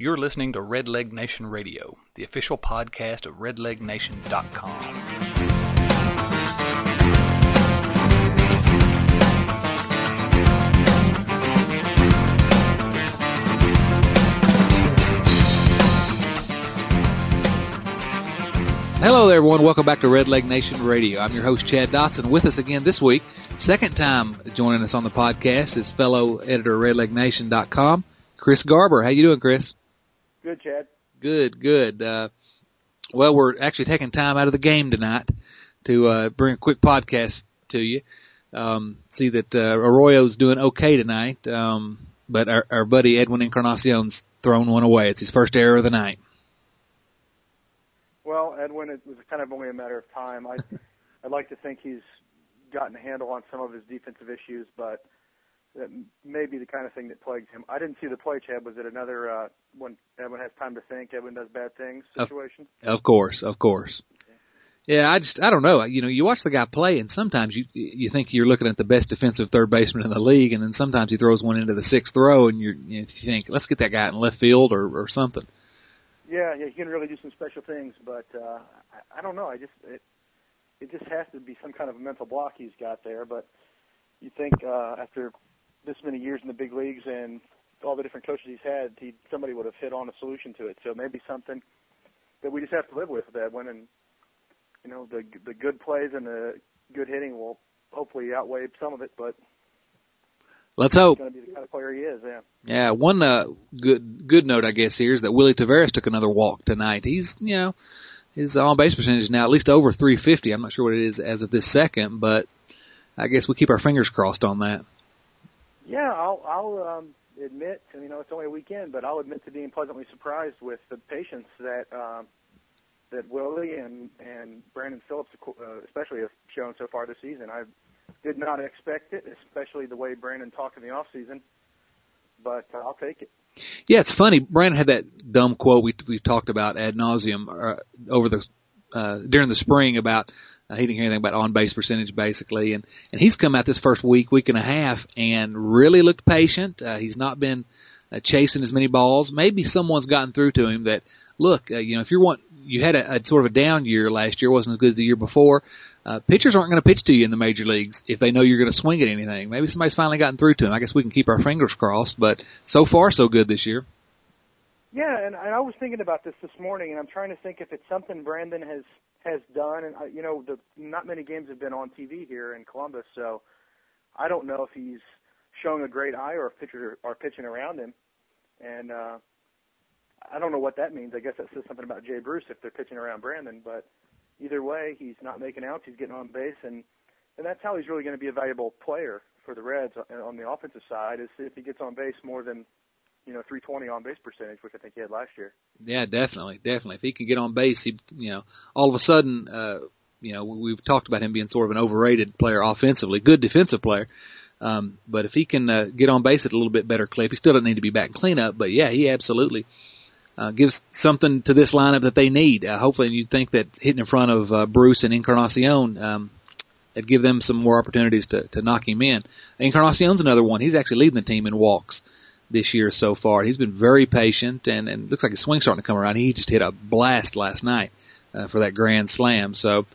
You're listening to Red Leg Nation Radio, the official podcast of RedLegNation.com. Hello there, everyone. Welcome back to Red Leg Nation Radio. I'm your host, Chad Dotson. With us again this week, second time joining us on the podcast is fellow editor of RedLegNation.com, Chris Garber. How you doing, Chris? Good, Chad. Good, good. Uh, well, we're actually taking time out of the game tonight to uh, bring a quick podcast to you. Um, see that uh, Arroyo's doing okay tonight, um, but our, our buddy Edwin Encarnacion's thrown one away. It's his first error of the night. Well, Edwin, it was kind of only a matter of time. I, I'd like to think he's gotten a handle on some of his defensive issues, but that may be the kind of thing that plagues him. I didn't see the play, Chad. Was it another uh, when Edwin has time to think, Edwin does bad things situation? Of course, of course. Yeah, I just I don't know. You know, you watch the guy play, and sometimes you you think you're looking at the best defensive third baseman in the league, and then sometimes he throws one into the sixth row, and you, you think, let's get that guy in left field or or something. Yeah, yeah, he can really do some special things, but uh, I, I don't know. I just it it just has to be some kind of a mental block he's got there. But you think uh, after this many years in the big leagues and all the different coaches he's had, he somebody would have hit on a solution to it. So maybe something that we just have to live with with Edwin, and you know the the good plays and the good hitting will hopefully outweigh some of it, but Let's hope. he's going to be the kind of player he is. Yeah. Yeah, one uh, good good note I guess here is that Willie Taveras took another walk tonight. He's you know his on base percentage is now at least over 350. I'm not sure what it is as of this second, but I guess we keep our fingers crossed on that. Yeah, I'll I'll um, admit, you know, it's only a weekend, but I'll admit to being pleasantly surprised with the patience that um, that Willie and and Brandon Phillips, uh, especially, have shown so far this season. I did not expect it, especially the way Brandon talked in the off season. But uh, I'll take it. Yeah, it's funny. Brandon had that dumb quote we we talked about ad nauseum uh, over the uh, during the spring about uh, he didn't hear anything about on base percentage basically, and and he's come out this first week, week and a half, and really looked patient. Uh, he's not been uh, chasing as many balls. Maybe someone's gotten through to him that look, uh, you know, if you're want you had a, a sort of a down year last year, wasn't as good as the year before. Uh, pitchers aren't going to pitch to you in the major leagues if they know you're going to swing at anything. Maybe somebody's finally gotten through to him. I guess we can keep our fingers crossed, but so far so good this year. Yeah, and I was thinking about this this morning, and I'm trying to think if it's something Brandon has has done. And uh, you know, the not many games have been on TV here in Columbus, so I don't know if he's showing a great eye or if pitchers are, pitching around him. And uh, I don't know what that means. I guess that says something about Jay Bruce if they're pitching around Brandon. But either way, he's not making outs. He's getting on base, and and that's how he's really going to be a valuable player for the Reds on the offensive side. Is if he gets on base more than you know 320 on base percentage, which I think he had last year. Yeah, definitely, definitely. If he can get on base, he you know all of a sudden. uh you know, we've talked about him being sort of an overrated player offensively, good defensive player. Um, but if he can uh, get on base at a little bit better clip, he still doesn't need to be back cleanup. But yeah, he absolutely uh, gives something to this lineup that they need. Uh, hopefully, you'd think that hitting in front of uh, Bruce and Encarnacion, um, it'd give them some more opportunities to, to knock him in. Encarnacion's another one. He's actually leading the team in walks this year so far. He's been very patient and, and looks like his swing's starting to come around. He just hit a blast last night uh, for that grand slam. So,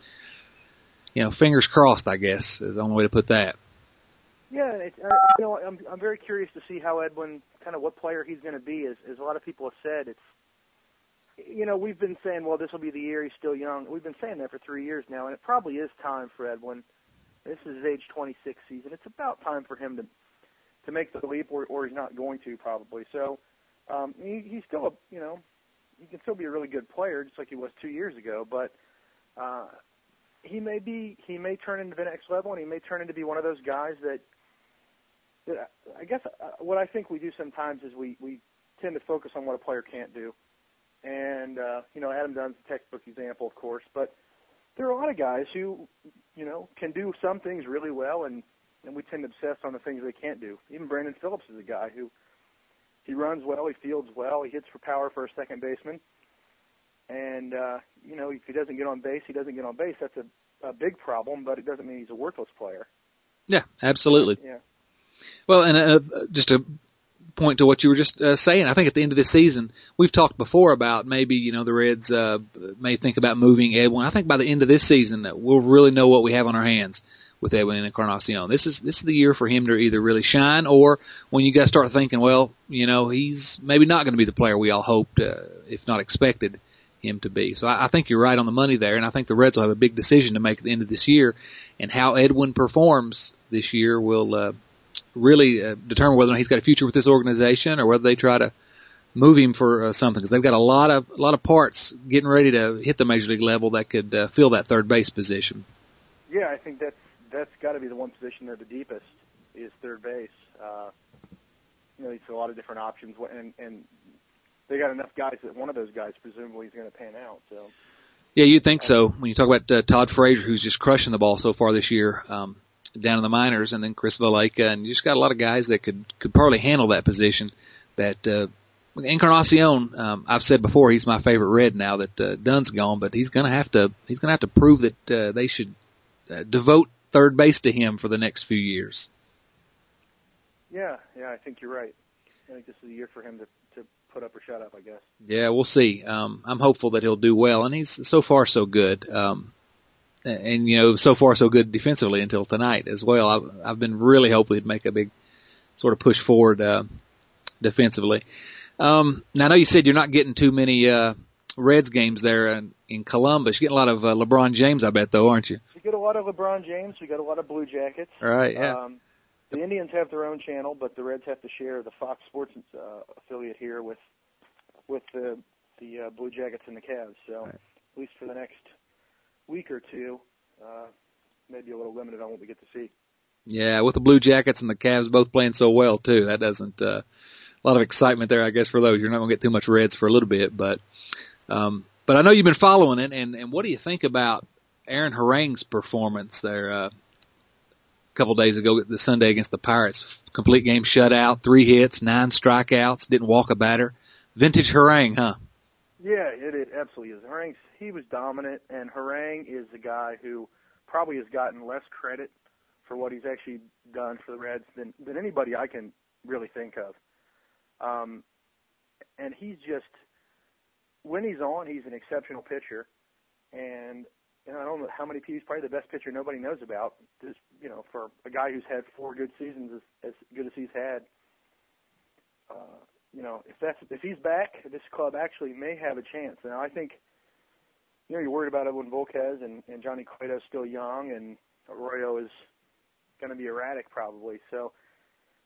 you know, fingers crossed, I guess, is the only way to put that. Yeah, it's, uh, you know, I'm I'm very curious to see how Edwin, kind of what player he's going to be. As as a lot of people have said, it's, you know, we've been saying, well, this will be the year he's still young. We've been saying that for three years now, and it probably is time for Edwin. This is his age 26 season. It's about time for him to to make the leap, or or he's not going to probably. So, um, he, he's still a, you know, he can still be a really good player, just like he was two years ago, but. uh he may be he may turn into the next level and he may turn into be one of those guys that I guess uh, what I think we do sometimes is we we tend to focus on what a player can't do, and uh, you know Adam Dunn's a textbook example, of course, but there are a lot of guys who you know can do some things really well, and and we tend to obsess on the things they can't do. Even Brandon Phillips is a guy who he runs well, he fields well, he hits for power for a second baseman, and uh, you know if he doesn't get on base, he doesn't get on base. That's a, a big problem, but it doesn't mean he's a worthless player. Yeah, absolutely. Yeah. Well, and uh, just to point to what you were just uh, saying. I think at the end of this season, we've talked before about maybe you know the Reds uh, may think about moving Edwin. I think by the end of this season, we'll really know what we have on our hands with Edwin Encarnacion. This is this is the year for him to either really shine, or when you guys start thinking, well, you know, he's maybe not going to be the player we all hoped, uh, if not expected him to be. So I, I think you're right on the money there, and I think the Reds will have a big decision to make at the end of this year, and how Edwin performs this year will uh, really uh, determine whether or not he's got a future with this organization or whether they try to move him for uh, something because they've got a lot of a lot of parts getting ready to hit the major league level that could uh, fill that third base position. Yeah, I think that's that's got to be the one position they're the deepest is third base. Uh, you know, it's a lot of different options, and and they got enough guys that one of those guys presumably is going to pan out. So. Yeah, you'd think so. When you talk about uh, Todd Frazier, who's just crushing the ball so far this year, um, down in the minors, and then Chris Valaika, and you just got a lot of guys that could could probably handle that position. That uh, Encarnacion, um, I've said before, he's my favorite Red now that uh, Dunn's gone, but he's to have to he's to have to prove that uh, they should uh, devote third base to him for the next few years. Yeah, yeah, I think you're right. I think this is a year for him to to put up or shut up, I guess. Yeah, we'll see. Um, I'm hopeful that he'll do well, and he's so far so good. Um, and you know, so far so good defensively until tonight as well. I've, I've been really hoping he'd make a big sort of push forward uh, defensively. Um, now I know you said you're not getting too many uh, Reds games there in, in Columbus. You're getting a lot of uh, LeBron James, I bet, though, aren't you? We get a lot of LeBron James. We got a lot of Blue Jackets. All right, yeah. Um, the Indians have their own channel, but the Reds have to share the Fox Sports uh, affiliate here with with the the uh, Blue Jackets and the Cavs. So right. at least for the next week or two, uh, maybe a little limited on what we get to see. Yeah, with the Blue Jackets and the Cavs both playing so well too, that doesn't uh, a lot of excitement there, I guess, for those. You're not going to get too much Reds for a little bit, but um, but I know you've been following it, and and what do you think about Aaron Harang's performance there? Uh, a couple days ago, the Sunday against the Pirates, complete game shutout, three hits, nine strikeouts, didn't walk a batter. Vintage Harang, huh? Yeah, it, it absolutely is. Harang's he was dominant, and Harang is a guy who probably has gotten less credit for what he's actually done for the Reds than than anybody I can really think of. Um, and he's just when he's on, he's an exceptional pitcher, and you know, I don't know how many he's probably the best pitcher nobody knows about. Just you know, for a guy who's had four good seasons as, as good as he's had. Uh, you know, if that's if he's back, this club actually may have a chance. Now I think, you know, you're worried about Edwin Volquez and, and Johnny Cueto's still young, and Arroyo is going to be erratic probably. So,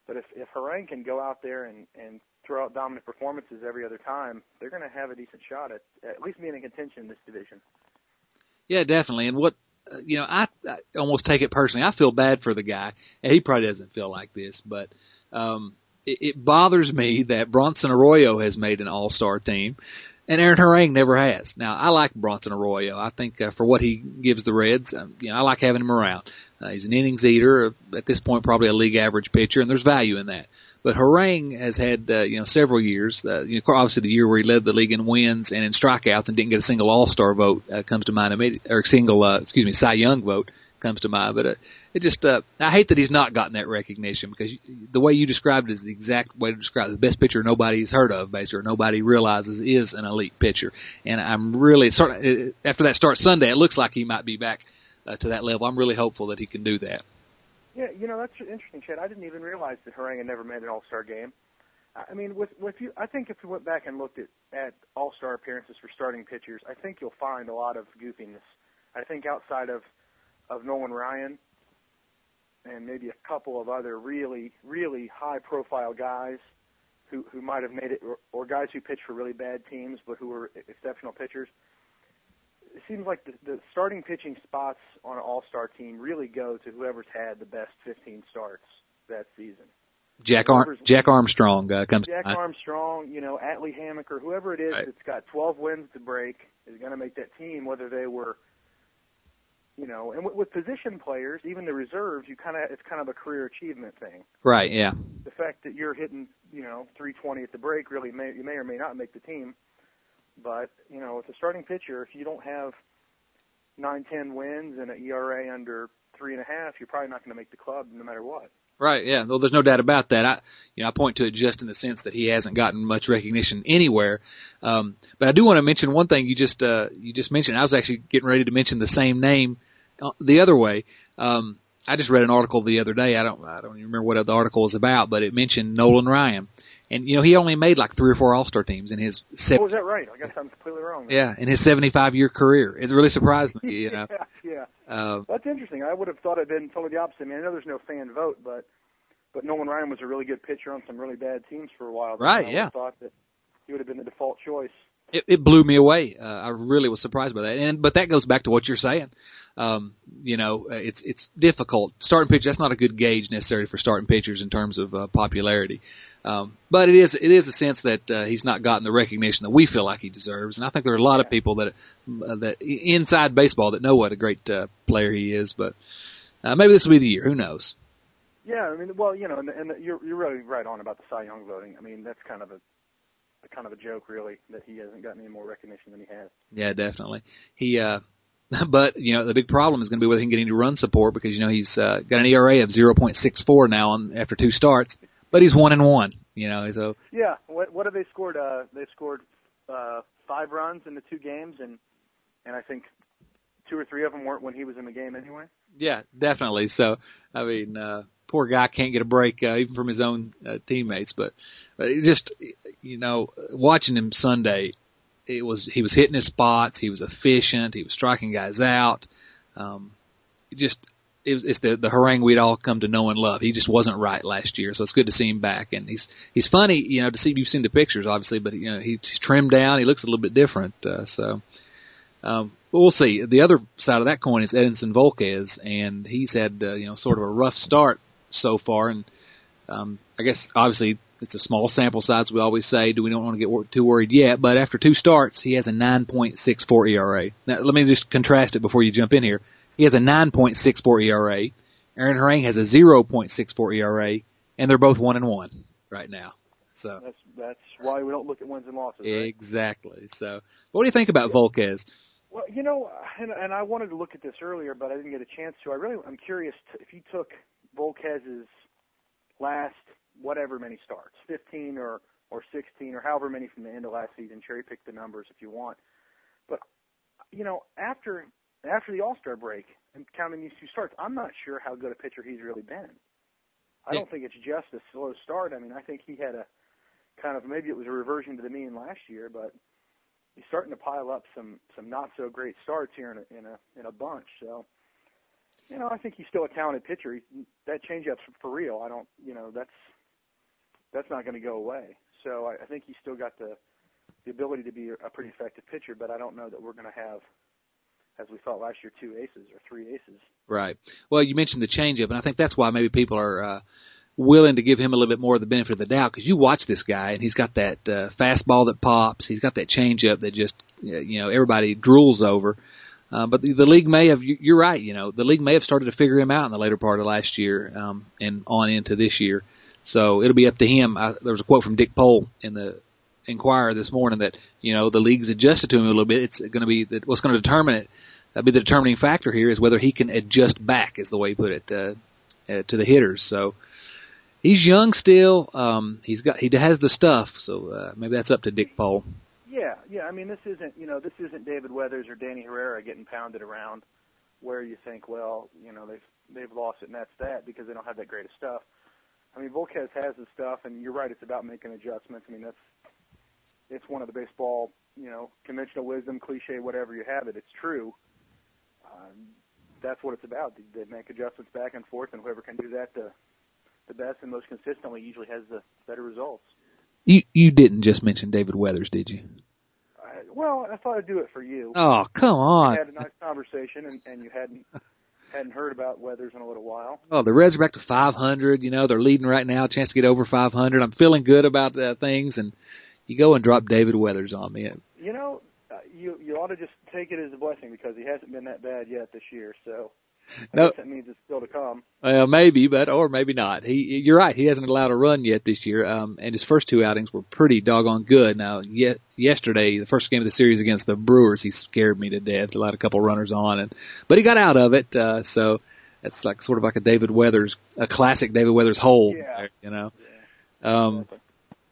but if if Harang can go out there and and throw out dominant performances every other time, they're going to have a decent shot at at least being in contention in this division. Yeah, definitely. And what you know, I, I almost take it personally. I feel bad for the guy. And he probably doesn't feel like this, but um, it, it bothers me that Bronson Arroyo has made an All-Star team, and Aaron Harang never has. Now, I like Bronson Arroyo. I think uh, for what he gives the Reds, um, you know, I like having him around. Uh, he's an innings eater, at this point probably a league average pitcher, and there's value in that. But Harang has had, uh, you know, several years, uh, you know, obviously the year where he led the league in wins and in strikeouts and didn't get a single All-Star vote, uh, comes to mind or single, uh, excuse me, Cy Young vote comes to mind. But uh, it just, uh, I hate that he's not gotten that recognition because the way you described it is the exact way to describe it. the best pitcher nobody's heard of, basically, or nobody realizes is an elite pitcher. And I'm really, sort of, after that start Sunday, it looks like he might be back uh, to that level. I'm really hopeful that he can do that. Yeah, you know that's interesting, Chad. I didn't even realize that Harang never made an All Star game. I mean, with with you, I think if we went back and looked at at All Star appearances for starting pitchers, I think you'll find a lot of goofiness. I think outside of of Nolan Ryan and maybe a couple of other really really high profile guys who who might have made it, or, or guys who pitched for really bad teams but who were exceptional pitchers it seems like the, the starting pitching spots on an all-star team really go to whoever's had the best 15 starts that season. Jack Ar- Jack Armstrong uh, comes. Jack Armstrong, you know, Atlee Hammaker, whoever it is right. that's got 12 wins to break is going to make that team. Whether they were, you know, and with, with position players, even the reserves, you kind of it's kind of a career achievement thing. Right. Yeah. The fact that you're hitting, you know, 320 at the break really may you may or may not make the team. But you know, with a starting pitcher, if you don't have nine, ten wins and an ERA under three and a half, you're probably not going to make the club no matter what. Right. Yeah. Well, there's no doubt about that. I, you know, I point to it just in the sense that he hasn't gotten much recognition anywhere. Um, but I do want to mention one thing you just, uh, you just mentioned. I was actually getting ready to mention the same name uh, the other way. Um, I just read an article the other day. I don't, I don't even remember what the article was about, but it mentioned Nolan Ryan. And you know, he only made like three or four All-Star teams in his. Se- oh, is that right? I guess I'm completely wrong. There. Yeah, in his 75 year career, it really surprised me. You know. yeah, yeah. Uh, That's interesting. I would have thought it'd been totally the opposite. I mean, I know there's no fan vote, but but Nolan Ryan was a really good pitcher on some really bad teams for a while. Right. I yeah. Thought that he would have been the default choice. It, it blew me away. Uh, I really was surprised by that. And but that goes back to what you're saying. Um, you know, uh, it's it's difficult starting pitch. That's not a good gauge necessarily for starting pitchers in terms of uh, popularity. Um, but it is it is a sense that uh, he's not gotten the recognition that we feel like he deserves, and I think there are a lot of people that uh, that inside baseball that know what a great uh, player he is. But uh, maybe this will be the year. Who knows? Yeah, I mean, well, you know, and, and you're you're really right on about the Cy Young voting. I mean, that's kind of a, kind of a joke, really, that he hasn't gotten any more recognition than he has. Yeah, definitely. He, uh, but you know, the big problem is going to be whether he can get any run support because you know he's uh, got an ERA of 0.64 now on after two starts but he's one and one. You know, so yeah. What what have they scored? Uh, they scored uh, five runs in the two games, and and I think two or three of them weren't when he was in the game anyway. Yeah, definitely. So I mean, uh, poor guy can't get a break uh, even from his own uh, teammates. But but just you know, watching him Sunday, it was he was hitting his spots. He was efficient. He was striking guys out. Um, just it it's the the Harang we'd all come to know and love. He just wasn't right last year, so it's good to see him back. And he's he's funny, you know, to see you've seen the pictures obviously, but you know he's trimmed down. He looks a little bit different. Uh, so um, we'll see. The other side of that coin is Edinson Volquez, and he's had uh, you know sort of a rough start so far. And um, I guess obviously it's a small sample size. We always say, do we don't want to get too worried yet? But after two starts, he has a 9.64 ERA. Now let me just contrast it before you jump in here. He has a 9.64 ERA. Aaron Harang has a 0.64 ERA, and they're both one and one right now. So that's that's why we don't look at wins and losses. Right? Exactly. So, what do you think about Volquez? Well, you know, and, and I wanted to look at this earlier, but I didn't get a chance to. I really, I'm curious to, if you took Volquez's last whatever many starts, 15 or or 16 or however many from the end of last season, cherry pick the numbers if you want. But you know, after after the All Star break and counting these two starts, I'm not sure how good a pitcher he's really been. I don't think it's just a slow start. I mean, I think he had a kind of maybe it was a reversion to the mean last year, but he's starting to pile up some some not so great starts here in a in a in a bunch. So, you know, I think he's still a talented pitcher. He, that changeup's for real. I don't, you know, that's that's not going to go away. So I, I think he's still got the the ability to be a pretty effective pitcher, but I don't know that we're going to have as we thought last year, two aces or three aces. Right. Well, you mentioned the changeup, and I think that's why maybe people are uh, willing to give him a little bit more of the benefit of the doubt because you watch this guy and he's got that uh, fastball that pops, he's got that changeup that just you know everybody drools over. Uh, but the, the league may have, you're right, you know, the league may have started to figure him out in the later part of last year um, and on into this year. So it'll be up to him. I, there was a quote from Dick Pole in the Inquirer this morning that you know the league's adjusted to him a little bit. It's going to be that what's going to determine it uh, be the determining factor here is whether he can adjust back, is the way he put it, uh, uh, to the hitters. So he's young still. Um, he's got he has the stuff. So uh, maybe that's up to Dick Pole. Yeah, yeah. I mean, this isn't you know this isn't David Weathers or Danny Herrera getting pounded around, where you think, well, you know they've they've lost it and that's that because they don't have that great of stuff. I mean, Volquez has the stuff, and you're right. It's about making adjustments. I mean, that's it's one of the baseball, you know, conventional wisdom, cliche, whatever you have it. It's true um, that's what it's about. They, they make adjustments back and forth, and whoever can do that the the best and most consistently usually has the better results. You you didn't just mention David Weathers, did you? I, well, I thought I'd do it for you. Oh, come on! We had a nice conversation, and, and you hadn't hadn't heard about Weathers in a little while. Oh, the Reds are back to 500. You know, they're leading right now. Chance to get over 500. I'm feeling good about uh, things, and you go and drop David Weathers on me. You know, you you ought to just take it as a blessing because he hasn't been that bad yet this year. So I no, that means it's still to come. Well, maybe, but or maybe not. He, you're right. He hasn't allowed a run yet this year. Um, and his first two outings were pretty doggone good. Now, yet yesterday, the first game of the series against the Brewers, he scared me to death. He allowed a couple runners on, and but he got out of it. Uh, so It's like sort of like a David Weathers, a classic David Weathers hole. Yeah. You know. Yeah. Um,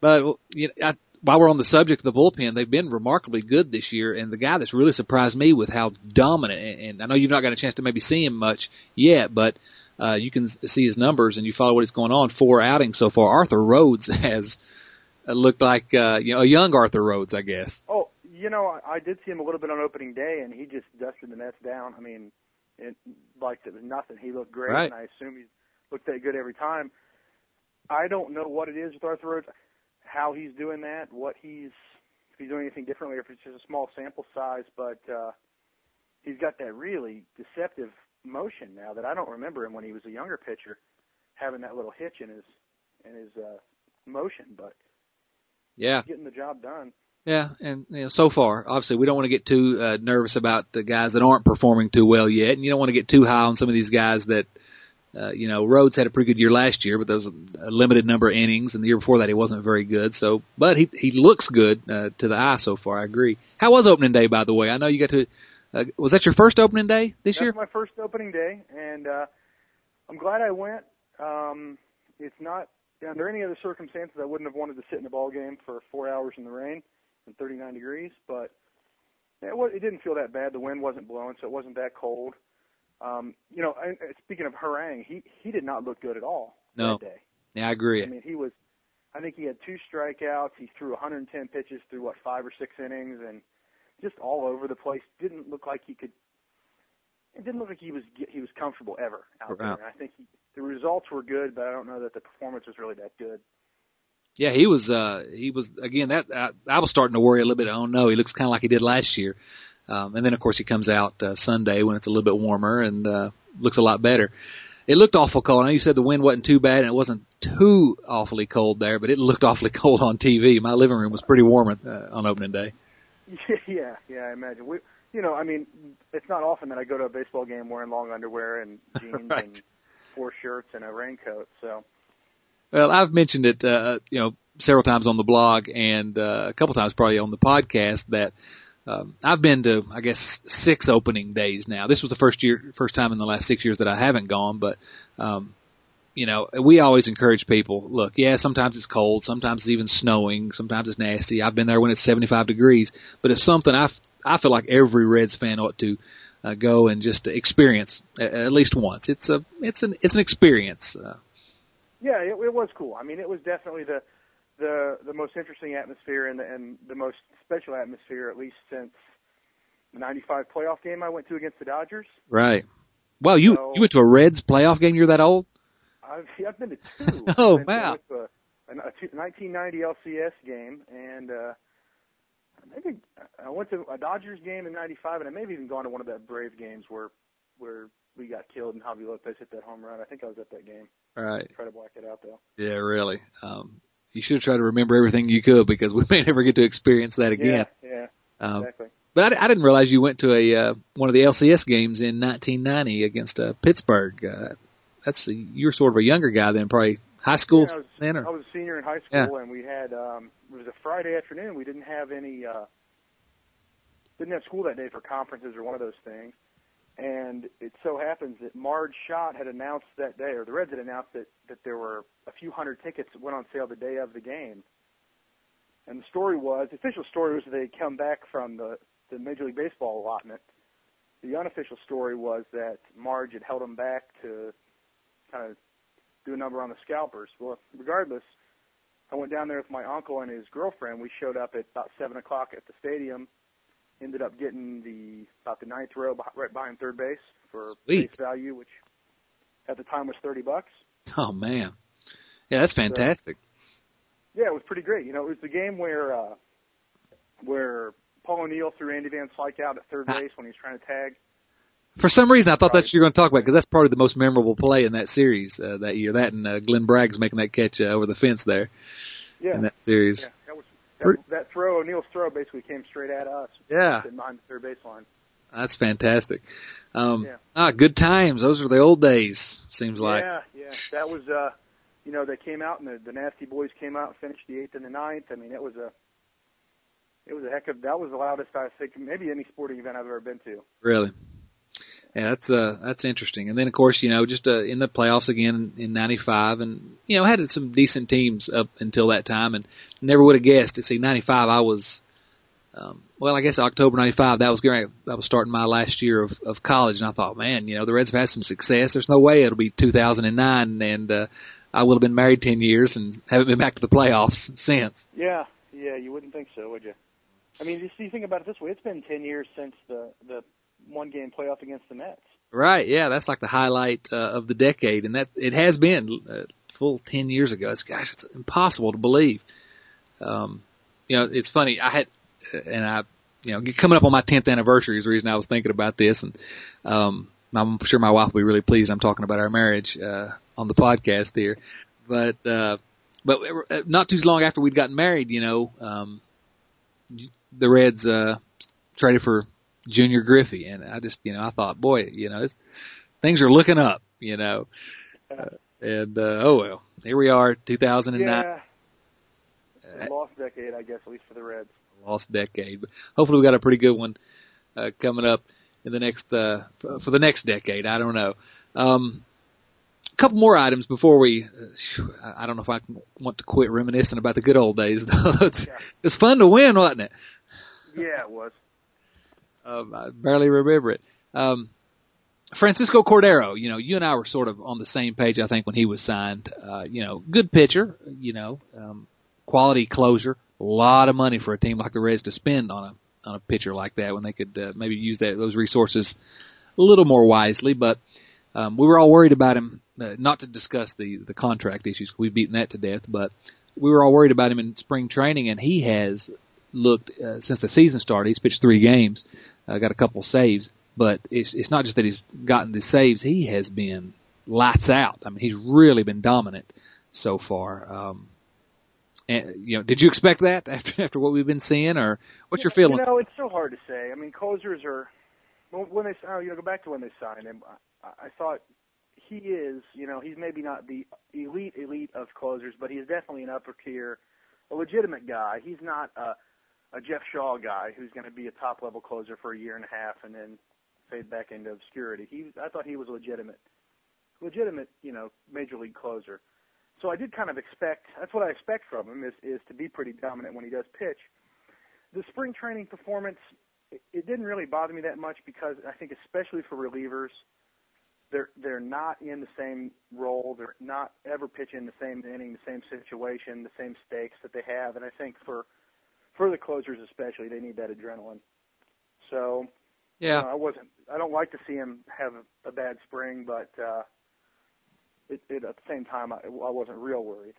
but you know, I, while we're on the subject of the bullpen, they've been remarkably good this year. And the guy that's really surprised me with how dominant, and, and I know you've not got a chance to maybe see him much yet, but uh, you can see his numbers and you follow what's going on. Four outings so far. Arthur Rhodes has uh, looked like uh, you know a young Arthur Rhodes, I guess. Oh, you know, I, I did see him a little bit on opening day, and he just dusted the Mets down. I mean, it, like it was nothing. He looked great, Right. and I assume he looked that good every time. I don't know what it is with Arthur Rhodes, how he's doing that, what he's if he's doing anything differently, or if it's just a small sample size, but uh, he's got that really deceptive motion now that I don't remember him when he was a younger pitcher having that little hitch in his in his uh, motion, but Yeah. getting the job done. Yeah, and you know, so far, obviously, we don't want to get too uh, nervous about the guys that aren't performing too well yet, and you don't want to get too high on some of these guys that, uh, you know, Rhodes had a pretty good year last year, but there was a, a limited number of innings, and the year before that he wasn't very good. So, but he he looks good uh, to the eye so far. I agree. How was opening day, by the way? I know you got to. Uh, was that your first opening day this That's year? my first opening day, and uh, I'm glad I went. Um, it's not under any other circumstances I wouldn't have wanted to sit in a ball game for four hours in the rain and 39 degrees, but it, wa- it didn't feel that bad. The wind wasn't blowing, so it wasn't that cold. Um, you know, I- speaking of Harang, he he did not look good at all No. that day. Yeah, I agree. I mean, he was. I think he had two strikeouts. He threw 110 pitches through what five or six innings, and just all over the place. Didn't look like he could. It didn't look like he was he was comfortable ever out there. And I think he, the results were good, but I don't know that the performance was really that good. Yeah, he was. uh He was again. That I, I was starting to worry a little bit. Oh no, he looks kind of like he did last year. Um, and then of course he comes out uh, Sunday when it's a little bit warmer and uh, looks a lot better. It looked awful cold. I know you said the wind wasn't too bad and it wasn't too awfully cold there, but it looked awfully cold on TV. My living room was pretty warm uh, on opening day. yeah, yeah, I imagine. We, you know, I mean, it's not often that I go to a baseball game wearing long underwear and jeans Right. and four shirts and a raincoat. So Well, I've mentioned it, uh, you know, several times on the blog and uh, a couple times probably on the podcast that um, I've been to, I guess, six opening days now. This was the first year, first time in the last six years that I haven't gone, but, um, you know, we always encourage people, look, yeah, sometimes it's cold, sometimes it's even snowing, sometimes it's nasty. I've been there when it's 75 degrees, but it's something I, f- I feel like every Reds fan ought to uh, go and just experience at, at least once. It's a, it's an, it's an experience. Uh, Yeah, it, it was cool. I mean, it was definitely the the the most interesting atmosphere and the, and the most special atmosphere, at least since the '95 playoff game I went to against the Dodgers. Right. Well, you So- you went to a Reds playoff game. You're that old? I've I've been to two. Oh, I've been to- wow. I went to a, a, a 1990 LCS game, and uh, maybe I went to a Dodgers game in '95, and I maybe even gone to one of that Brave games where where we got killed and Javi Lopez hit that home run. I think I was at that game. Right. Try to black it out though. Yeah, really. Um, you should try to remember everything you could because we may never get to experience that again. Yeah, yeah, Um, exactly. but I, I didn't realize you went to a uh, one of the LCS games in 1990 against uh, Pittsburgh. Uh, that's you're sort of a younger guy then, probably high school Yeah, I was- then, I was a senior in high school, and we had um, it was a Friday afternoon. We didn't have any uh, didn't have school that day for conferences or one of those things. And it so happens that Marge Schott had announced that day, or the Reds had announced that that there were a few hundred tickets that went on sale the day of the game. And the story was, the official story was that they'd come back from the the Major League Baseball allotment. The unofficial story was that Marge had held them back to kind of do a number on the scalpers. Well, regardless, I went down there with my uncle and his girlfriend. We showed up at about seven o'clock at the stadium. Ended up getting the about the ninth row right behind third base for Sweet. base value, which at the time was thirty bucks. oh man, yeah, that's fantastic. Yeah, it was pretty great. You know, it was the game where uh, where Paul O'Neill threw Andy Van Slyke out at third Ah. base when he was trying to tag. For some reason, I thought that's what you're going to talk about because that's probably the most memorable play in that series uh, that year. That and uh, Glenn Braggs making that catch uh, over the fence there Yeah, in that series. yeah, that that, throw. O'Neill's throw basically came straight at us, Yeah. behind the third base line. That's fantastic. Um, Yeah. ah, good times. Those were the old days. Seems like. Yeah, yeah. That was uh you know, they came out and the, the nasty boys came out and finished the eighth and the ninth. I mean it was a it was a heck of that was the loudest I think maybe any sporting event I've ever been to. Really. Yeah, that's uh that's interesting. And then of course, you know, just uh, in the playoffs again in '95, and you know had some decent teams up until that time, and never would have guessed. To see '95, I was, um, well, I guess October '95. That was going. I was starting my last year of of college, and I thought, man, you know, the Reds have had some success. There's no way it'll be 2009, and uh, I will have been married 10 years and haven't been back to the playoffs since. Yeah, yeah, you wouldn't think so, would you? I mean, just you think about it this way: it's been 10 years since the the one game playoff against the Mets. Right. Yeah, that's like the highlight uh, of the decade, and that it has been uh, full ten years ago. It's gosh, it's impossible to believe. Um, you know, it's funny. I had, and I, you know, coming up on my tenth anniversary is the reason I was thinking about this, and um, I'm sure my wife will be really pleased. I'm talking about our marriage uh, on the podcast here, but uh, but uh, not too long after we'd gotten married, you know, um, the Reds uh, traded for Junior Griffey, and I just, you know, I thought, boy, you know, things are looking up, you know, uh, and uh, oh well, here we are, 2009. Yeah. Uh, lost decade, I guess, at least for the Reds. Lost decade, but hopefully we got a pretty good one uh, coming up in the next uh, for the next decade. I don't know. Um, a couple more items before we. Uh, I don't know if I want to quit reminiscing about the good old days. Though it's yeah. it's fun to win, wasn't it? Yeah, it was. Um, I barely remember it. Um, Francisco Cordero, you know, you and I were sort of on the same page, I think, when he was signed. Uh, you know, good pitcher, you know, um, quality closer, a lot of money for a team like the Reds to spend on a on a pitcher like that when they could uh, maybe use that those resources a little more wisely. But um, we were all worried about him. Uh, not to discuss the the contract issues, we've beaten that to death. But we were all worried about him in spring training, and he has looked uh, since the season started. He's pitched three games uh, got a couple saves, but it's it's not just that he's gotten the saves; he has been lights out. I mean, he's really been dominant so far. Um, and you know, did you expect that after after what we've been seeing, or what's your feeling? You know, it's so hard to say. I mean, closers are when they oh, you know go back to when they signed him. I, I thought he is, you know, he's maybe not the elite elite of closers, but he's definitely an upper tier, a legitimate guy. He's not a a Jeff Shaw guy who's going to be a top level closer for a year and a half and then fade back into obscurity. He, I thought he was a legitimate, legitimate, you know, major league closer. So I did kind of expect. That's what I expect from him is is to be pretty dominant when he does pitch. The spring training performance, it, it didn't really bother me that much because I think especially for relievers, they're they're not in the same role. They're not ever pitching the same inning, the same situation, the same stakes that they have. And I think for for the closers especially, they need that adrenaline. So, yeah, uh, I wasn't. I don't like to see him have a, a bad spring, but uh, it, it, at the same time, I, I wasn't real worried.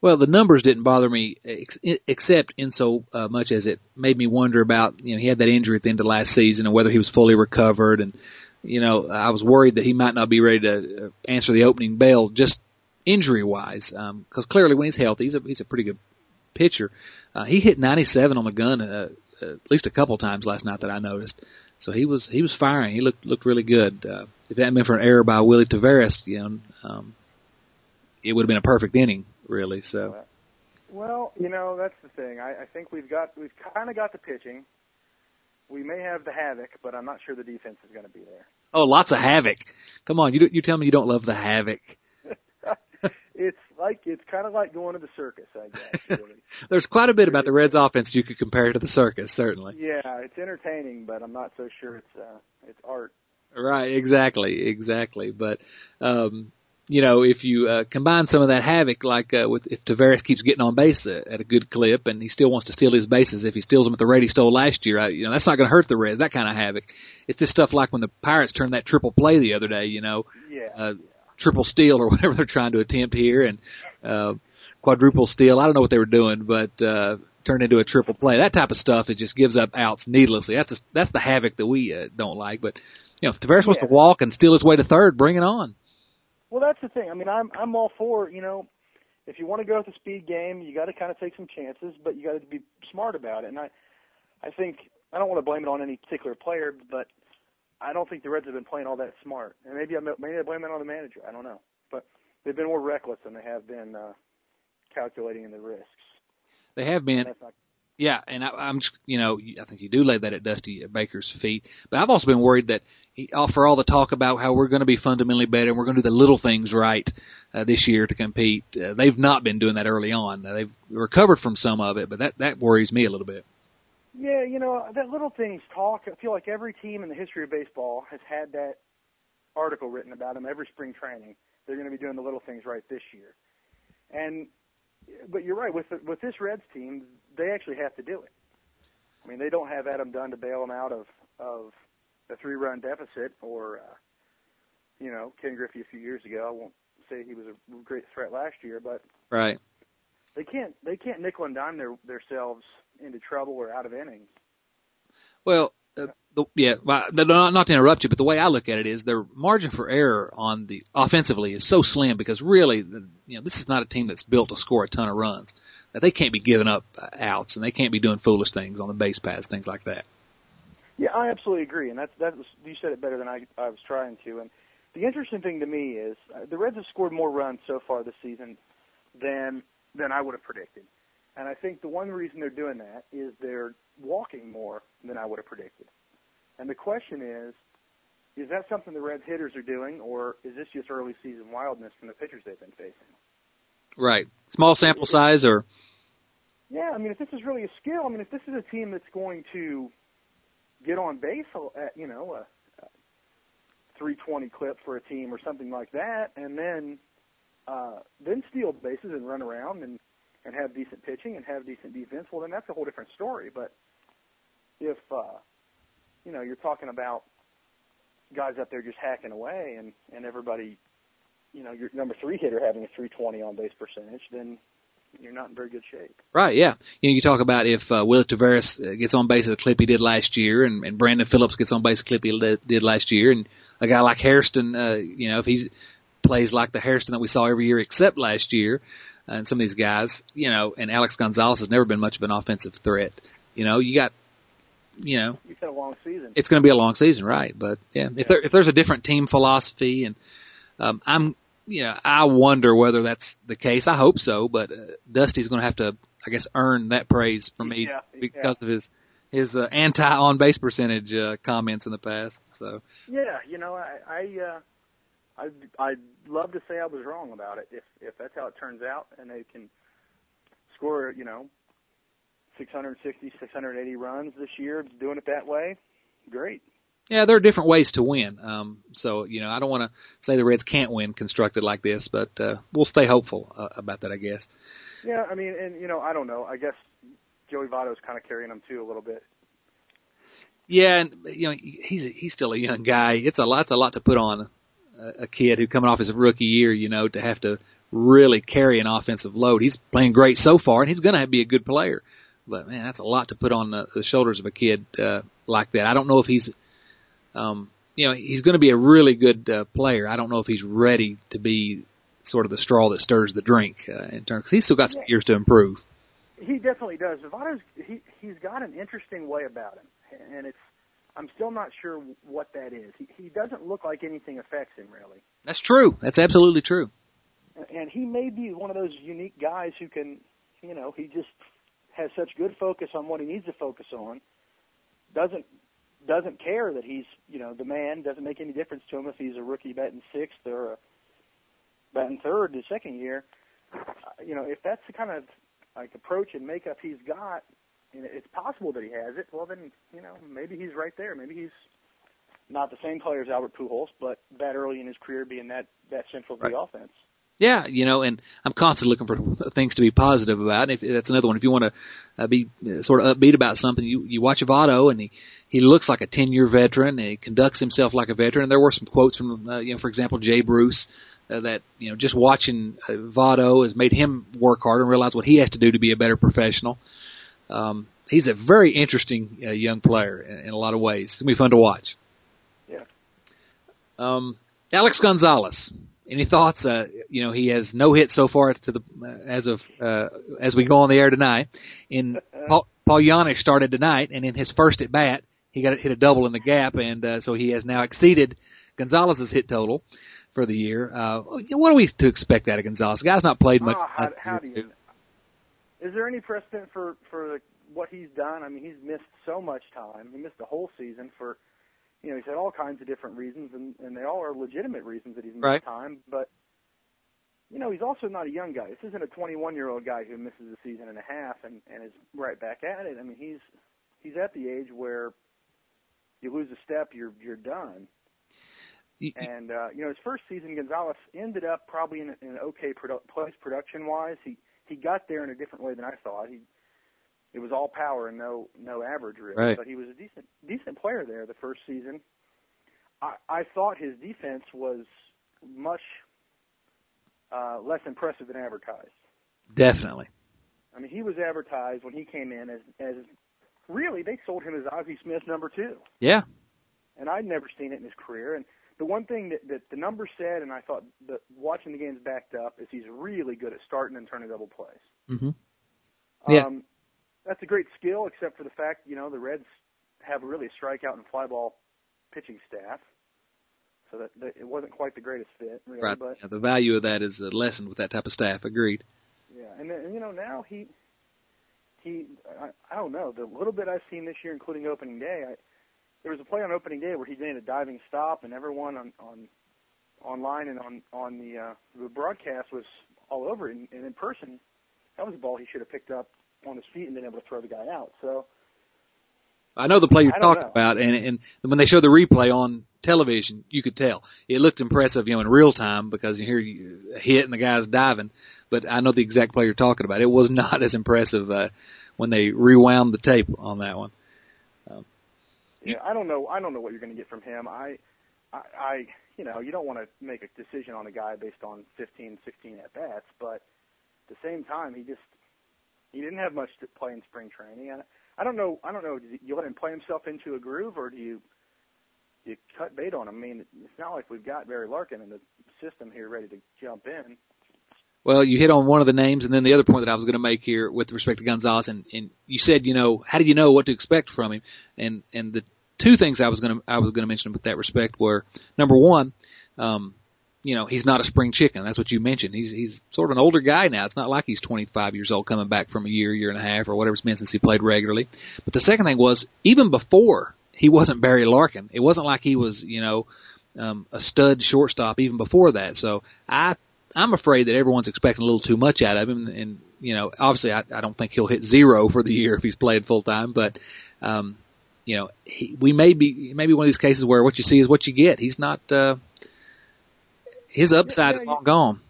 Well, the numbers didn't bother me ex- except in so uh, much as it made me wonder about, you know, he had that injury at the end of last season and whether he was fully recovered. And, you know, I was worried that he might not be ready to uh, answer the opening bell just injury wise. Um, cause clearly when he's healthy, he's a, he's a pretty good pitcher. Uh, he hit 97 on the gun uh, at least a couple times last night that I noticed. So he was he was firing. He looked looked really good. Uh, if that hadn't been for an error by Willie Taveras, you know, um, it would have been a perfect inning, really. So. Well, you know that's the thing. I, I think we've got we've kind of got the pitching. We may have the havoc, but I'm not sure the defense is going to be there. Oh, lots of havoc! Come on, you you tell me you don't love the havoc. it's like it's kind of like going to the circus, I guess. Really. There's quite a bit about the Reds' offense you could compare to the circus, certainly. Yeah, it's entertaining, but I'm not so sure it's uh, it's art. Right, exactly, exactly. But um, you know, if you uh, combine some of that havoc, like uh, with if Taveras keeps getting on base at, at a good clip, and he still wants to steal his bases, if he steals them at the rate he stole last year, I, you know, that's not going to hurt the Reds. That kind of havoc. It's this stuff like when the Pirates turned that triple play the other day. You know, yeah. Uh, triple steal or whatever they're trying to attempt here, and uh, quadruple steal. I don't know what they were doing, but uh, turned into a triple play. That type of stuff it just gives up outs needlessly. That's a, that's the havoc that we uh, don't like. But you know, if Taveras yeah. wants to walk and steal his way to third, bring it on. Well, that's the thing. I mean, I'm I'm all for you know, if you want to go with the speed game, you got to kind of take some chances, but you got to be smart about it. And I I think I don't want to blame it on any particular player, but I don't think the Reds have been playing all that smart. And maybe I maybe I blame it on the manager. I don't know, but they've been more reckless than they have been uh, calculating in the risks. They have been. Not, Yeah, and I, I'm just, you know, I think you do lay that at Dusty Baker's feet. But I've also been worried that he, for all the talk about how we're going to be fundamentally better and we're going to do the little things right uh, this year to compete, uh, they've not been doing that early on. Uh, they've recovered from some of it, but that that worries me a little bit. Yeah, you know, that little things talk. I feel like every team in the history of baseball has had that article written about them every spring training. They're going to be doing the little things right this year. And but you're right with the, with this Reds team, they actually have to do it. I mean, they don't have Adam Dunn to bail them out of of a three-run deficit, or uh, you know, Ken Griffey a few years ago. I won't say he was a great threat last year, but right, they can't they can't nickel and dime their themselves into trouble or out of innings. Well, uh, the, yeah, not, not to interrupt you, but the way I look at it is their margin for error on the offensively is so slim because really, you know, this is not a team that's built to score a ton of runs. That they can't be giving up uh, outs and they can't be doing foolish things on the base paths, things like that. Yeah, I absolutely agree, and that's that was, you said it better than I I was trying to. And the interesting thing to me is uh, the Reds have scored more runs so far this season than than I would have predicted. And I think the one reason they're doing that is they're walking more than I would have predicted. And the question is, is that something the Reds hitters are doing, or is this just early season wildness from the pitchers they've been facing? Right. Small sample size, or yeah, I mean, if this is really a skill, I mean, if this is a team that's going to get on base at you know a, a 320 clip for a team or something like that, and then uh, then steal bases and run around and and have decent pitching and have decent defense, well, then that's a whole different story. But if uh, you know you're talking about guys up there just hacking away and and everybody, you know, your number three hitter having a 320 on base percentage, then you're not in very good shape. Right. Yeah. You know, you talk about if uh, Willie Taveras uh, gets on base at the clip he did last year, and, and Brandon Phillips gets on base at the clip he did last year, and a guy like Hairston, uh, you know, if he plays like the Hairston that we saw every year except last year, and some of these guys, you know, and Alex Gonzalez has never been much of an offensive threat. You know, you got, you know, it's a long season. It's going to be a long season, right? But yeah, if there if there's a different team philosophy, and um, I'm, you know, I wonder whether that's the case. I hope so, but uh, Dusty's going to have to, I guess, earn that praise from me yeah, because yeah. of his his uh, anti on base percentage uh, comments in the past. So yeah, you know, I, I uh, I'd, I'd love to say I was wrong about it if if that's how it turns out, and they can score, you know, 660, 680 runs this year, doing it that way. Great. Yeah, there are different ways to win. Um, so you know, I don't want to say the Reds can't win constructed like this, but uh, we'll stay hopeful uh, about that, I guess. Yeah, I mean, and you know, I don't know. I guess Joey Votto's kind of carrying them too a little bit. Yeah, and you know, he's he's still a young guy. It's a lot, it's a lot to put on a kid who coming off his rookie year, you know, to have to really carry an offensive load. He's playing great so far, and he's going to be a good player. But man, that's a lot to put on the, the shoulders of a kid uh, like that. I don't know if he's, um, you know, he's going to be a really good uh, player. I don't know if he's ready to be sort of the straw that stirs the drink uh, in terms because he's still got some years to improve. He definitely does. Votto's he he's got an interesting way about him, and it's I'm still not sure what that is. He, he doesn't look like anything affects him really. That's true. That's absolutely true. And he may be one of those unique guys who can, you know, he just has such good focus on what he needs to focus on. Doesn't doesn't care that he's, you know, the man. Doesn't make any difference to him if he's a rookie batting sixth or a batting third his second year. Uh, you know, if that's the kind of like approach and makeup he's got, and it's possible that he has it, well then, you know, maybe he's right there. Maybe he's not the same player as Albert Pujols, but that early in his career being that that central to right. the offense. Yeah, you know, and I'm constantly looking for things to be positive about. And if that's another one, if you want to uh, be uh, sort of upbeat about something, you you watch Votto, and he he looks like a 10 year veteran, and he conducts himself like a veteran. And there were some quotes from, uh, you know, for example, Jay Bruce. Uh, that you know, just watching uh, Votto has made him work harder and realize what he has to do to be a better professional. Um, he's a very interesting uh, young player in, in a lot of ways. It's gonna be fun to watch. Yeah. Um, Alex Gonzalez. Any thoughts? Uh, you know, he has no hits so far to the uh, as of uh, as we go on the air tonight. In Paul, Paul Janish started tonight, and in his first at bat, he got hit a double in the gap, and uh, so he has now exceeded Gonzalez's hit total for the year. Uh, what are we to expect out of Gonzalez? The guy's not played much. Oh, how, how do you? Is there any precedent for for the what he's done. I mean, he's missed so much time. He missed the whole season for, you know, he's had all kinds of different reasons, and and they all are legitimate reasons that he's missed right. time. But you know, he's also not a young guy. This isn't a 21 year old guy who misses a season and a half and and is right back at it. I mean, he's he's at the age where you lose a step, you're you're done. And uh, you know, his first season, Gonzalez ended up probably in, in an okay produ- place production wise. He he got there in a different way than I thought. He it was all power and no no average really, right. but he was a decent decent player there the first season. I I thought his defense was much uh, less impressive than advertised. Definitely. I mean, he was advertised when he came in as as really they sold him as Ozzie Smith number two. Yeah. And I'd never seen it in his career. And the one thing that, that the numbers said, and I thought that watching the games backed up, is he's really good at starting and turning double plays. Mm-hmm. Yeah. Um, that's a great skill, except for the fact, you know, the Reds have really a strikeout and fly ball pitching staff. So that, that it wasn't quite the greatest fit, really. right. But yeah, the value of that is uh, lessened with that type of staff. Agreed. yeah, and then you know now he he I, I don't know the little bit I've seen this year, including opening day. I, there was a play on opening day where he made a diving stop, and everyone on on online and on on the uh, the broadcast was all over it. And, and in person, that was a ball he should have picked up on his feet and been able to throw the guy out. So I know the play you're talking know. about, and and when they showed the replay on television, you could tell it looked impressive, you know, in real time because you hear you a hit and the guy's diving. But I know the exact play you're talking about. It was not as impressive uh, when they rewound the tape on that one. Yeah, I don't know. I don't know what you're going to get from him. I, I, I you know, you don't want to make a decision on a guy based on 15, 16 at bats, but at the same time, he just he didn't have much to play in spring training. And I don't know. I don't know. Do you let him play himself into a groove, or do you you cut bait on him? I mean, it's not like we've got Barry Larkin in the system here ready to jump in. Well, you hit on one of the names, and then the other point that I was going to make here with respect to Gonzalez, and, and you said, you know, how do you know what to expect from him? And and the two things I was going to I was going to mention with that respect were number one, um, you know, he's not a spring chicken. That's what you mentioned. He's he's sort of an older guy now. It's not like he's 25 years old coming back from a year, year and a half, or whatever it's been since he played regularly. But the second thing was even before he wasn't Barry Larkin. It wasn't like he was, you know, um, a stud shortstop even before that. So I I'm afraid that everyone's expecting a little too much out of him, and, and you know, obviously, I, I don't think he'll hit zero for the year if he's played full time. But, um, you know, he, we may be maybe one of these cases where what you see is what you get. He's not uh, his upside Yeah, is long gone.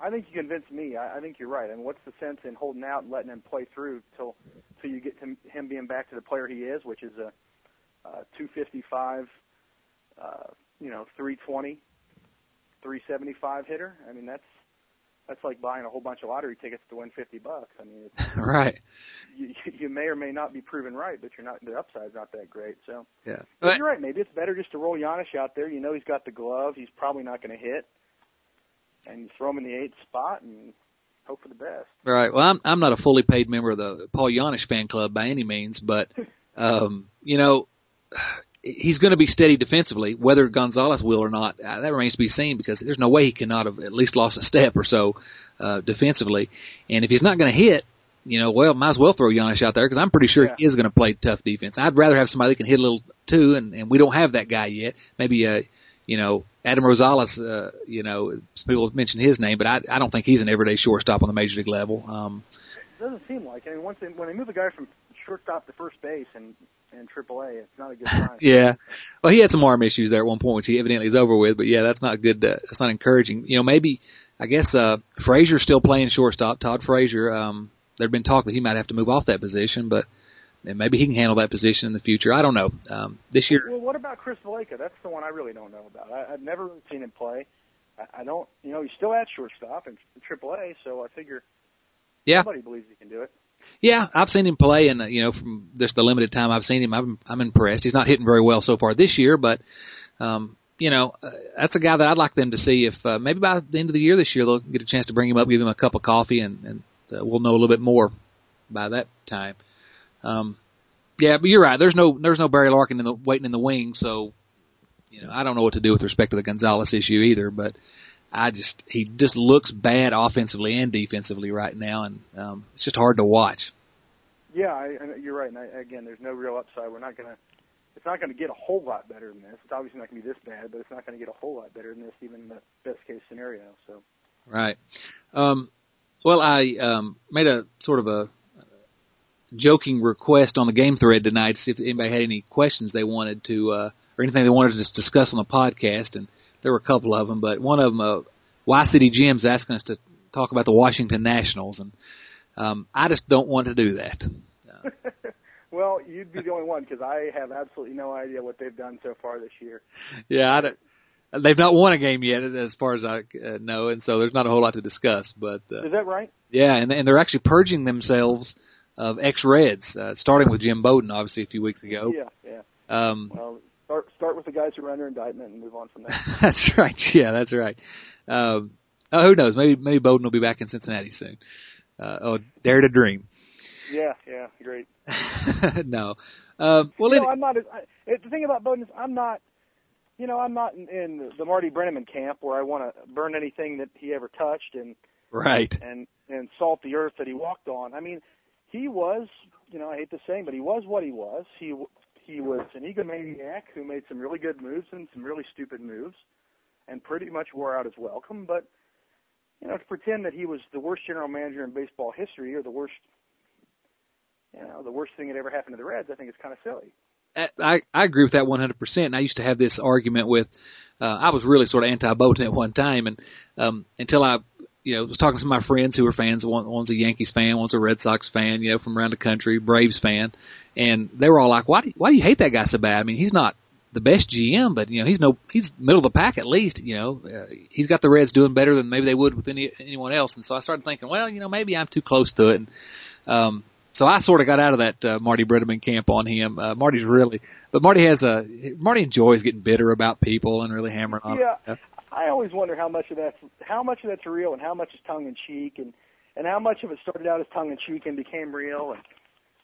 I think you convinced me. I, I think you're right. I mean, what's the sense in holding out and letting him play through till till you get to him being back to the player he is, which is a, a 255, uh, you know, 320, 375 hitter. I mean, that's that's like buying a whole bunch of lottery tickets to win 50 bucks. I mean, it's, right. you, you may or may not be proven right, but you're not the upside's not that great. So, Yeah. but you're right. Maybe it's better just to roll Janish out there. You know, he's got the glove. He's probably not going to hit, and you throw him in the eighth spot and hope for the best. Right. Well, I'm I'm not a fully paid member of the Paul Janish fan club by any means, but um, you know, he's going to be steady defensively. Whether Gonzalez will or not, uh, that remains to be seen because there's no way he cannot have at least lost a step or so uh, defensively. And if he's not going to hit, you know, well, might as well throw Janish out there because I'm pretty sure Yeah. he is going to play tough defense. I'd rather have somebody that can hit a little too, and and we don't have that guy yet. Maybe uh, you know, Adam Rosales, uh, you know, some people mentioned his name, but I I don't think he's an everyday shortstop on the major league level. Um, It doesn't seem like. I mean, once they, when they move a guy from shortstop to first base and in AAA, it's not a good sign. Yeah. Well, he had some arm issues there at one point, which he evidently is over with. But yeah, that's not good. Uh, that's not encouraging. You know, maybe I guess uh Frazier's still playing shortstop. Todd Frazier. Um, there'd been talk that he might have to move off that position, but and maybe he can handle that position in the future. I don't know. Um, this year, Well, what about Chris Valaika? That's the one I really don't know about. I, I've never really seen him play. I, I don't, you know, he's still at shortstop in AAA, so I figure Yeah. somebody believes he can do it. Yeah, I've seen him play, and uh, you know, from just the limited time I've seen him, I'm I'm impressed. He's not hitting very well so far this year, but um, you know, uh, that's a guy that I'd like them to see if uh, maybe by the end of the year this year they'll get a chance to bring him up, give him a cup of coffee, and, and uh, we'll know a little bit more by that time. Um, yeah, but you're right. There's no there's no Barry Larkin in the waiting in the wings, so you know I don't know what to do with respect to the Gonzalez issue either. But I just he just looks bad offensively and defensively right now, and um, it's just hard to watch. Yeah, I, you're right. And I, again, there's no real upside. We're not gonna. It's not going to get a whole lot better than this. It's obviously not going to be this bad, but it's not going to get a whole lot better than this, even in the best case scenario. So. Right. Um, well, I um, made a sort of a joking request on the game thread tonight to see if anybody had any questions they wanted to, uh, or anything they wanted to just discuss on the podcast. And there were a couple of them, but one of them, uh, Y City Jim's asking us to talk about the Washington Nationals, and um, I just don't want to do that. well, you'd be the only one because I have absolutely no idea what they've done so far this year. Yeah, I don't. They've not won a game yet, as far as I uh, know, and so there's not a whole lot to discuss. But uh, is that right? Yeah, and and they're actually purging themselves of ex-Reds, uh, starting with Jim Bowden, obviously a few weeks ago. Yeah, yeah. Um, well, start start with the guys who are under indictment and move on from there. that's right. Yeah, that's right. Um, oh, who knows? Maybe maybe Bowden will be back in Cincinnati soon. Uh, oh, dare to dream. Yeah, yeah, great. no. Uh, well, you it, know, I'm not. As, I, the thing about Bowden is I'm not you know, I'm not in, in the Marty Brennaman camp where I want to burn anything that he ever touched and right and and salt the earth that he walked on. I mean, he was, you know, I hate to say, but he was what he was. He he was an egomaniac who made some really good moves and some really stupid moves, and pretty much wore out his welcome. But you know, to pretend that he was the worst general manager in baseball history or the worst, you know, the worst thing that ever happened to the Reds, I think is kind of silly. I, I agree with that 100%. And I used to have this argument with, uh, I was really sort of anti-Bowden at one time and, um, until I, you know, was talking to my friends who were fans. One, one's a Yankees fan, one's a Red Sox fan, you know, from around the country, Braves fan. And they were all like, why do, you, why do you hate that guy so bad? I mean, he's not the best GM, but you know, he's no, he's middle of the pack at least, you know, uh, he's got the Reds doing better than maybe they would with any, anyone else. And so I started thinking, well, you know, maybe I'm too close to it. And, um, so I sort of got out of that uh, Marty Brennaman camp on him. Uh, Marty's really, but Marty has a Marty enjoys getting bitter about people and really hammering on. Yeah, them. I always wonder how much of that's how much of that's real and how much is tongue in cheek, and and how much of it started out as tongue in cheek and became real, and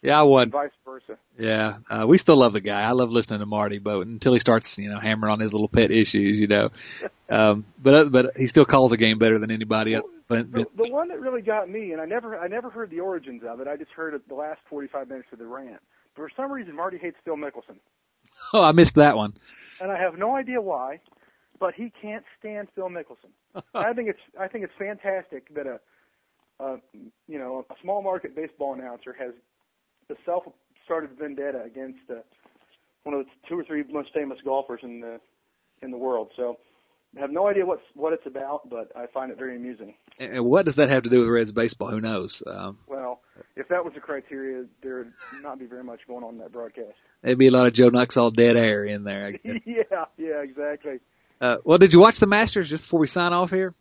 yeah, I would. Vice versa. Yeah, uh, we still love the guy. I love listening to Marty, but until he starts, you know, hammering on his little pet issues, you know. um, but uh, but he still calls a game better than anybody else. But, the, the one that really got me, and I never I never heard the origins of it. I just heard it the last 45 minutes of the rant. But for some reason, Marty hates Phil Mickelson. Oh, I missed that one. And I have no idea why, but he can't stand Phil Mickelson. I think it's I think it's fantastic that a, a you know a small market baseball announcer has the self-started vendetta against uh, one of the two or three most famous golfers in the in the world. So I have no idea what's what it's about, but I find it very amusing. And what does that have to do with Reds baseball? Who knows? Um, well, if that was the criteria, there'd not be very much going on in that broadcast. There'd be a lot of Joe Nuxhall dead air in there. I guess. yeah, yeah, exactly. Uh, well, did you watch the Masters just before we sign off here?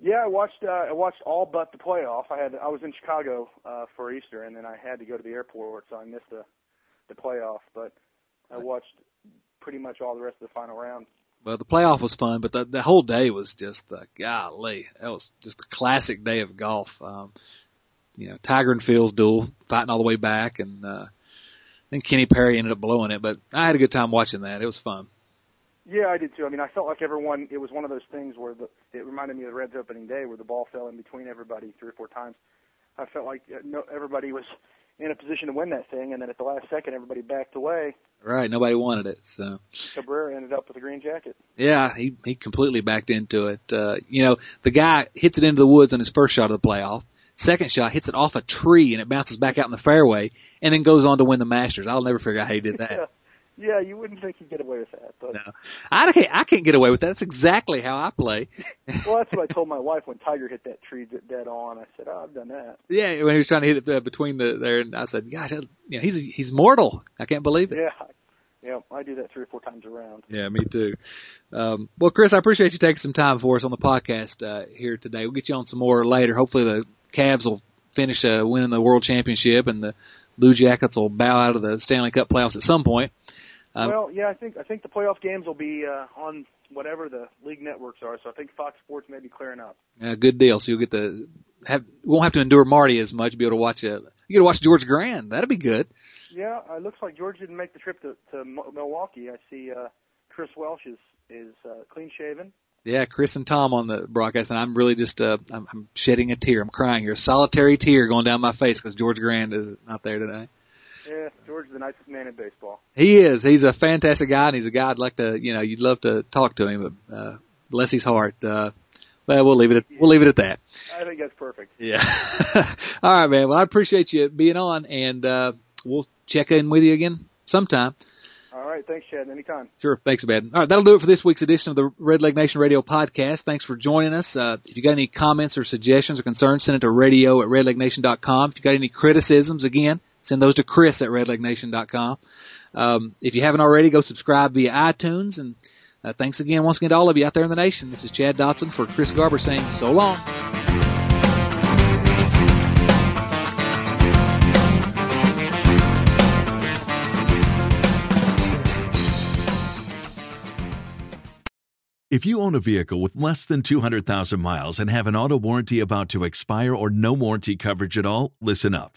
Yeah, I watched. Uh, I watched all but the playoff. I had. I was in Chicago uh, for Easter, and then I had to go to the airport, so I missed the the playoff. But I watched pretty much all the rest of the final round. Well, the playoff was fun, but the the whole day was just the golly. That was just a classic day of golf. Um, you know, Tiger and Phil's duel, fighting all the way back, and uh, then Kenny Perry ended up blowing it. But I had a good time watching that. It was fun. Yeah, I did too. I mean, I felt like everyone. It was one of those things where the it reminded me of the Reds opening day, where the ball fell in between everybody three or four times. I felt like uh, no, everybody was in a position to win that thing, and then at the last second, everybody backed away. Right, nobody wanted it, so Cabrera ended up with a green jacket. Yeah, he he completely backed into it. Uh, you know, the guy hits it into the woods on his first shot of the playoff. Second shot hits it off a tree and it bounces back out in the fairway, and then goes on to win the Masters. I'll never figure out how he did that. yeah. You wouldn't think you'd get away with that, but no, I can't. I can't get away with that. That's exactly how I play. well, that's what I told my wife when Tiger hit that tree dead on. I said, "Oh, I've done that." Yeah, when he was trying to hit it uh, between the there, and I said, "Gosh, you know, he's he's mortal. I can't believe it." Yeah, yeah, I do that three or four times around. Yeah, me too. Um, well, Chris, I appreciate you taking some time for us on the podcast uh, here today. We'll get you on some more later. Hopefully, the Cavs will finish uh, winning the World Championship, and the Blue Jackets will bow out of the Stanley Cup playoffs at some point. Um, well, yeah, I think I think the playoff games will be uh, on whatever the league networks are. So I think Fox Sports may be clearing up. Yeah, good deal. So you'll get the have won't have to endure Marty as much. Be able to watch it. you get to watch George Grande. That'd be good. Yeah, it looks like George didn't make the trip to, to Milwaukee. I see uh, Chris Welsh is is uh, clean shaven. Yeah, Chris and Tom on the broadcast, and I'm really just uh, I'm, I'm shedding a tear. I'm crying here, a solitary tear going down my face because George Grande is not there today. Yeah, George the nicest man in baseball. He is. He's a fantastic guy, and he's a guy I'd like to, you know, you'd love to talk to him, but uh, bless his heart. Uh, well, we'll leave it. At, we'll leave it at that. I think that's perfect. Yeah. All right, man. Well, I appreciate you being on, and uh, we'll check in with you again sometime. All right. Thanks, Chad. Anytime. Sure. Thanks, man. All right. That'll do it for this week's edition of the Red Leg Nation Radio podcast. Thanks for joining us. Uh, if you got any comments or suggestions or concerns, send it to radio at redlegnation.com. If you got any criticisms, again, send those to Chris at redlegnation.com. Um, if you haven't already, go subscribe via iTunes. And uh, thanks again, once again, to all of you out there in the nation. This is Chad Dotson for Chris Garber saying so long. If you own a vehicle with less than 200,000 miles and have an auto warranty about to expire or no warranty coverage at all, listen up.